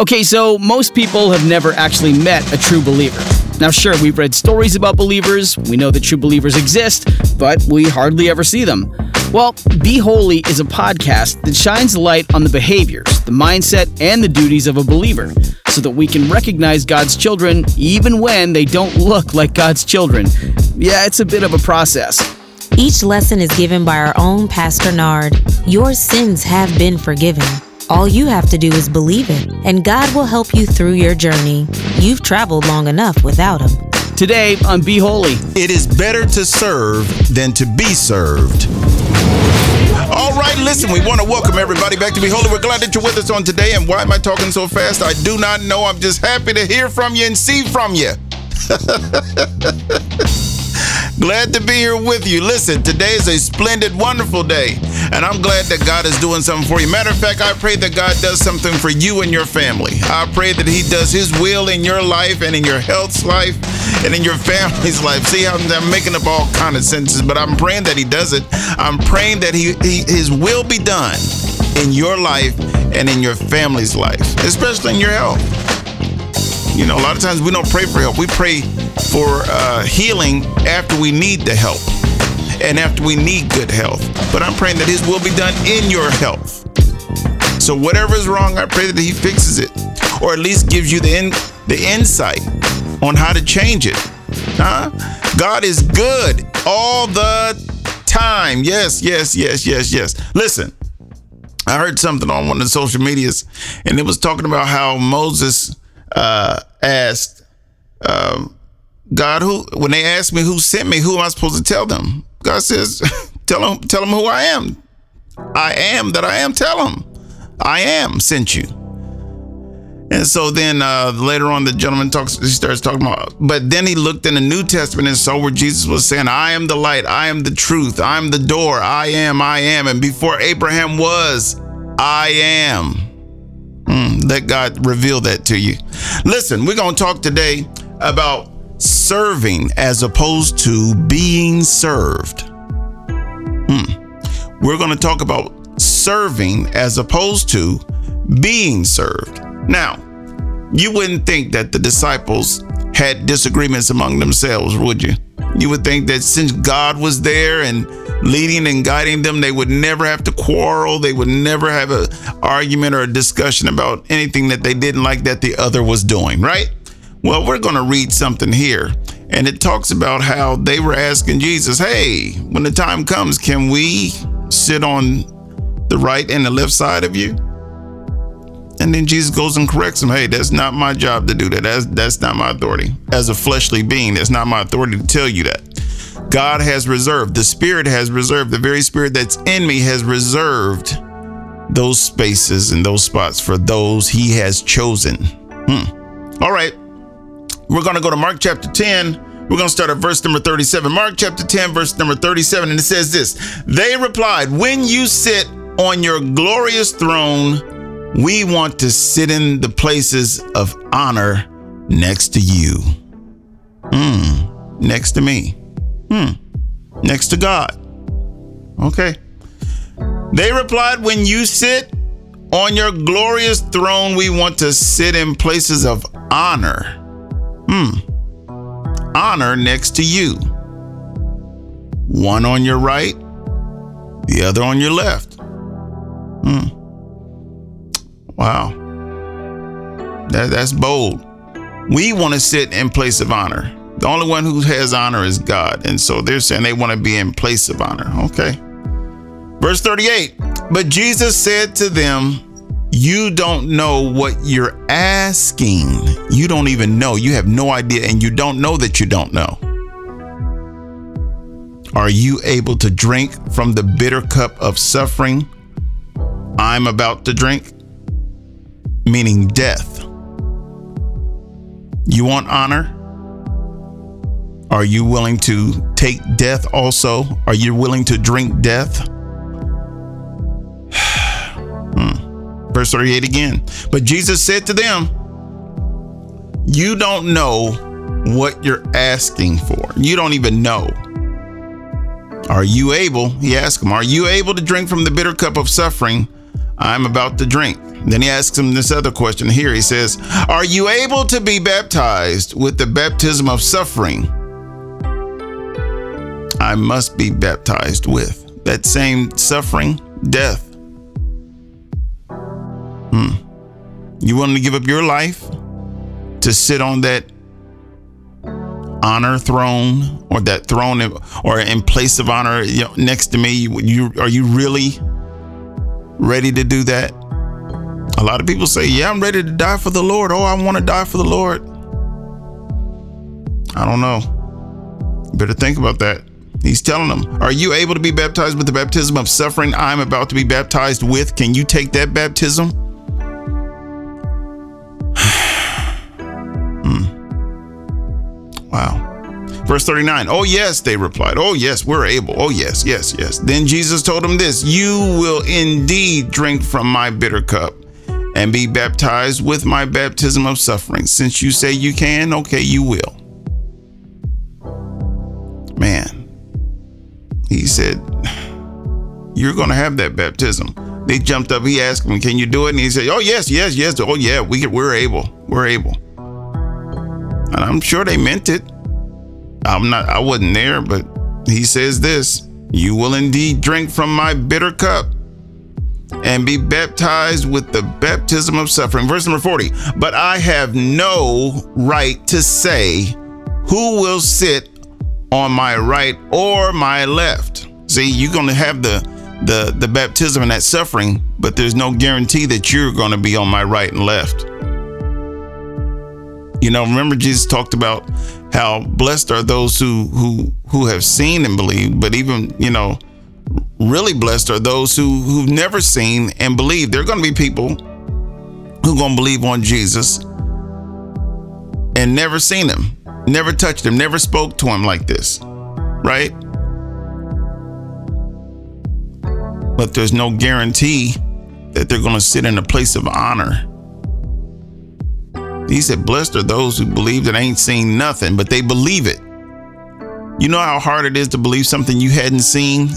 Okay, so most people have never actually met a true believer. Now, sure, we've read stories about believers, we know that true believers exist, but we hardly ever see them. Well, Be Holy is a podcast that shines light on the behaviors, the mindset, and the duties of a believer so that we can recognize God's children even when they don't look like God's children. Yeah, it's a bit of a process. Each lesson is given by our own Pastor Nard. Your sins have been forgiven. All you have to do is believe it, and God will help you through your journey. You've traveled long enough without Him. Today on Be Holy, it is better to serve than to be served. All right, listen, we want to welcome everybody back to Be Holy. We're glad that you're with us on today. And why am I talking so fast? I do not know. I'm just happy to hear from you and see from you. Glad to be here with you. Listen, today is a splendid, wonderful day, and I'm glad that God is doing something for you. Matter of fact, I pray that God does something for you and your family. I pray that He does His will in your life and in your health's life and in your family's life. See, I'm, I'm making up all kind of sentences, but I'm praying that He does it. I'm praying that he, he His will be done in your life and in your family's life, especially in your health. You know, a lot of times we don't pray for help. We pray for uh, healing after we need the help and after we need good health. But I'm praying that His will be done in your health. So whatever is wrong, I pray that He fixes it, or at least gives you the in, the insight on how to change it. Huh? God is good all the time. Yes, yes, yes, yes, yes. Listen, I heard something on one of the social medias, and it was talking about how Moses uh, asked um, God, who when they asked me who sent me, who am I supposed to tell them? God says, tell them, tell them who I am. I am that I am. Tell them, I am sent you. And so then uh, later on, the gentleman talks. He starts talking about. But then he looked in the New Testament and saw where Jesus was saying, "I am the light. I am the truth. I am the door. I am. I am." And before Abraham was, I am. Mm, let God reveal that to you. Listen, we're gonna talk today about serving as opposed to being served. Hmm. We're going to talk about serving as opposed to being served. Now, you wouldn't think that the disciples had disagreements among themselves, would you? You would think that since God was there and leading and guiding them, they would never have to quarrel. They would never have an argument or a discussion about anything that they didn't like that the other was doing, right? Well, we're going to read something here. And it talks about how they were asking Jesus, hey, when the time comes, can we sit on the right and the left side of you? And then Jesus goes and corrects them. Hey, that's not my job to do that. That's that's not my authority. As a fleshly being, that's not my authority to tell you that. God has reserved, the Spirit has reserved, the very Spirit that's in me has reserved those spaces and those spots for those He has chosen. Hmm. All right. We're going to go to Mark chapter 10. We're going to start at verse number 37. Mark chapter 10, verse number 37. And it says this They replied, When you sit on your glorious throne, we want to sit in the places of honor next to you. Hmm. Next to me. Hmm. Next to God. Okay. They replied, When you sit on your glorious throne, we want to sit in places of honor Hmm. Honor next to you. One on your right, the other on your left. Hmm. Wow. That, that's bold. We want to sit in place of honor. The only one who has honor is God. And so they're saying they want to be in place of honor. Okay. Verse 38 But Jesus said to them, you don't know what you're asking. You don't even know. You have no idea, and you don't know that you don't know. Are you able to drink from the bitter cup of suffering I'm about to drink? Meaning death. You want honor? Are you willing to take death also? Are you willing to drink death? Hmm. Verse 38 again. But Jesus said to them, You don't know what you're asking for. You don't even know. Are you able, he asked him, Are you able to drink from the bitter cup of suffering I'm about to drink. Then he asks him this other question here. He says, Are you able to be baptized with the baptism of suffering? I must be baptized with that same suffering, death. Hmm. You willing to give up your life to sit on that honor throne or that throne or in place of honor you know, next to me? You are you really ready to do that? A lot of people say, "Yeah, I'm ready to die for the Lord." Oh, I want to die for the Lord. I don't know. You better think about that. He's telling them, Are you able to be baptized with the baptism of suffering I'm about to be baptized with? Can you take that baptism? Wow. Verse 39 Oh, yes, they replied. Oh, yes, we're able. Oh, yes, yes, yes. Then Jesus told them this You will indeed drink from my bitter cup and be baptized with my baptism of suffering. Since you say you can, okay, you will. Man, he said, You're going to have that baptism. They jumped up. He asked him, Can you do it? And he said, Oh, yes, yes, yes. Oh, yeah, we, we're able. We're able. And I'm sure they meant it. I'm not, I wasn't there, but he says this You will indeed drink from my bitter cup and be baptized with the baptism of suffering. Verse number 40. But I have no right to say who will sit on my right or my left. See, you're going to have the the the baptism and that suffering, but there's no guarantee that you're going to be on my right and left. You know, remember Jesus talked about how blessed are those who who who have seen and believed, but even, you know, really blessed are those who who've never seen and believed. There're going to be people who going to believe on Jesus and never seen him never touched him, never spoke to him like this, right? But there's no guarantee that they're going to sit in a place of honor. He said, Blessed are those who believe that ain't seen nothing, but they believe it. You know how hard it is to believe something you hadn't seen?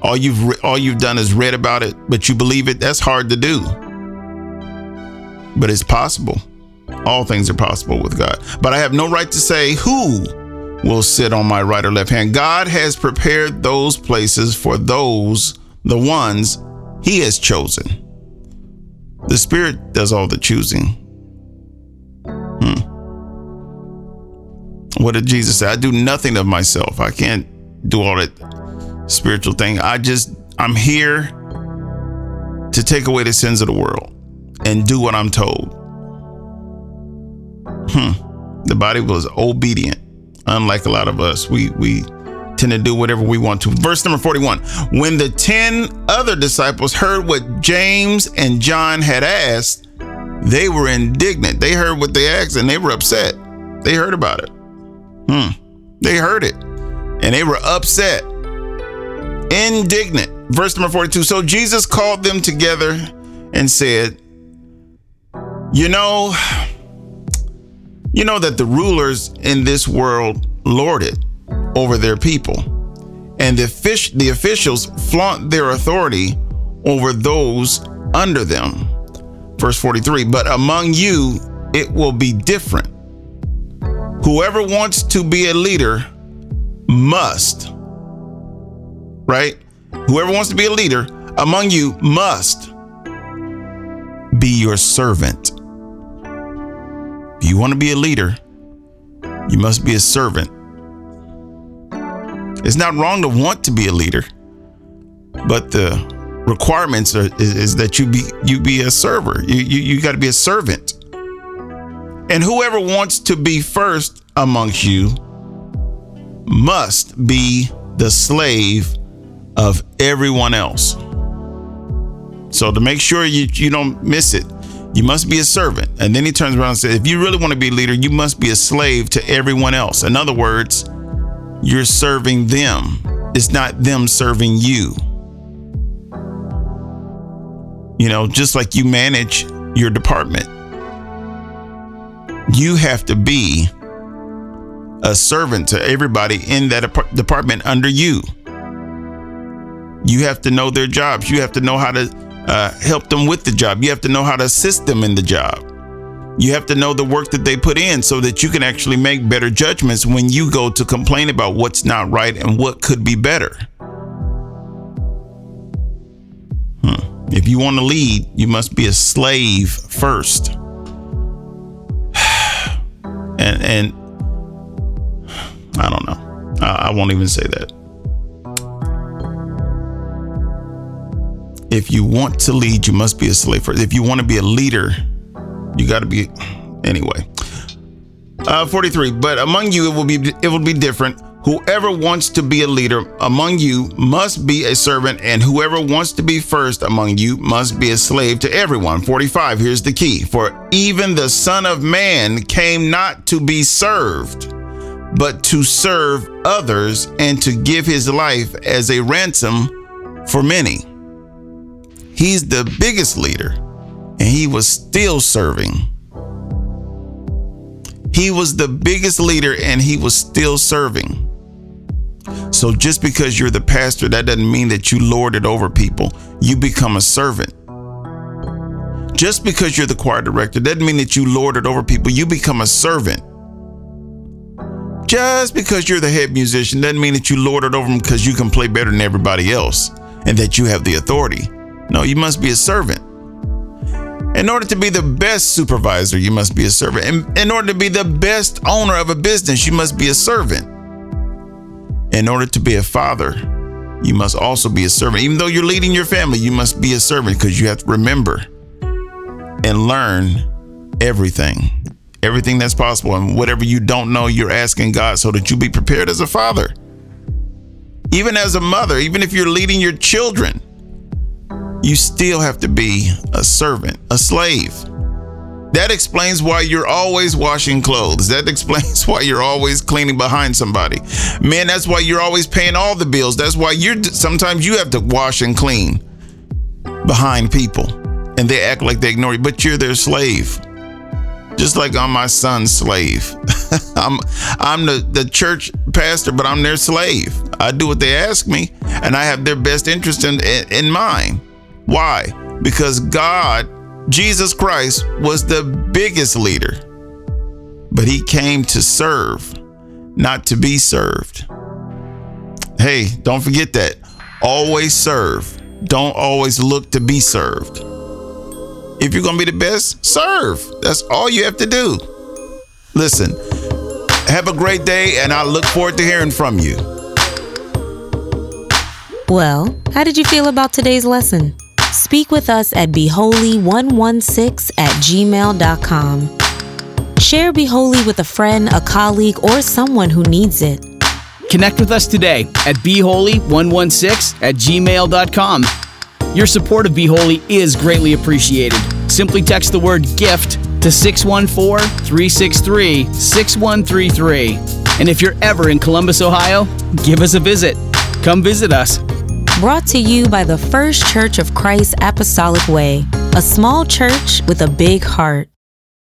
All you've re- all you've done is read about it, but you believe it. That's hard to do. But it's possible. All things are possible with God. But I have no right to say who will sit on my right or left hand. God has prepared those places for those, the ones he has chosen. The Spirit does all the choosing. Hmm. What did Jesus say? I do nothing of myself. I can't do all that spiritual thing. I just, I'm here to take away the sins of the world and do what I'm told. Hmm. The body was obedient, unlike a lot of us. We we tend to do whatever we want to. Verse number 41. When the 10 other disciples heard what James and John had asked, they were indignant. They heard what they asked and they were upset. They heard about it. Hmm. They heard it and they were upset. Indignant. Verse number 42. So Jesus called them together and said, You know, you know that the rulers in this world lord it over their people, and the, fish, the officials flaunt their authority over those under them. Verse 43 But among you it will be different. Whoever wants to be a leader must, right? Whoever wants to be a leader among you must be your servant. If you want to be a leader, you must be a servant. It's not wrong to want to be a leader, but the requirements are, is, is, that you be you be a server. You you, you got to be a servant. And whoever wants to be first amongst you must be the slave of everyone else. So to make sure you, you don't miss it, you must be a servant. And then he turns around and says, if you really want to be a leader, you must be a slave to everyone else. In other words, you're serving them. It's not them serving you. You know, just like you manage your department, you have to be a servant to everybody in that department under you. You have to know their jobs. You have to know how to uh, help them with the job. You have to know how to assist them in the job. You have to know the work that they put in so that you can actually make better judgments when you go to complain about what's not right and what could be better. If you want to lead, you must be a slave first. and and I don't know. I, I won't even say that. If you want to lead, you must be a slave first. If you want to be a leader, you got to be anyway. Uh, 43. But among you, it will be it will be different. Whoever wants to be a leader among you must be a servant, and whoever wants to be first among you must be a slave to everyone. 45. Here's the key. For even the Son of Man came not to be served, but to serve others and to give his life as a ransom for many. He's the biggest leader and he was still serving. He was the biggest leader and he was still serving. So just because you're the pastor, that doesn't mean that you lord it over people. You become a servant. Just because you're the choir director doesn't mean that you lord it over people. You become a servant. Just because you're the head musician doesn't mean that you lord it over them because you can play better than everybody else and that you have the authority. No, you must be a servant. In order to be the best supervisor, you must be a servant. And in order to be the best owner of a business, you must be a servant. In order to be a father, you must also be a servant. Even though you're leading your family, you must be a servant because you have to remember and learn everything, everything that's possible. And whatever you don't know, you're asking God so that you be prepared as a father. Even as a mother, even if you're leading your children, you still have to be a servant, a slave. That explains why you're always washing clothes. That explains why you're always cleaning behind somebody. Man, that's why you're always paying all the bills. That's why you're sometimes you have to wash and clean behind people and they act like they ignore you, but you're their slave. Just like I'm my son's slave. I'm I'm the, the church pastor, but I'm their slave. I do what they ask me, and I have their best interest in, in, in mind. Why? Because God, Jesus Christ, was the biggest leader, but he came to serve, not to be served. Hey, don't forget that. Always serve. Don't always look to be served. If you're going to be the best, serve. That's all you have to do. Listen, have a great day, and I look forward to hearing from you. Well, how did you feel about today's lesson? Speak with us at beholy116 at gmail.com. Share Be Holy with a friend, a colleague, or someone who needs it. Connect with us today at beholy116 at gmail.com. Your support of Be Holy is greatly appreciated. Simply text the word GIFT to 614 363 6133. And if you're ever in Columbus, Ohio, give us a visit. Come visit us brought to you by the First Church of Christ Apostolic Way, a small church with a big heart.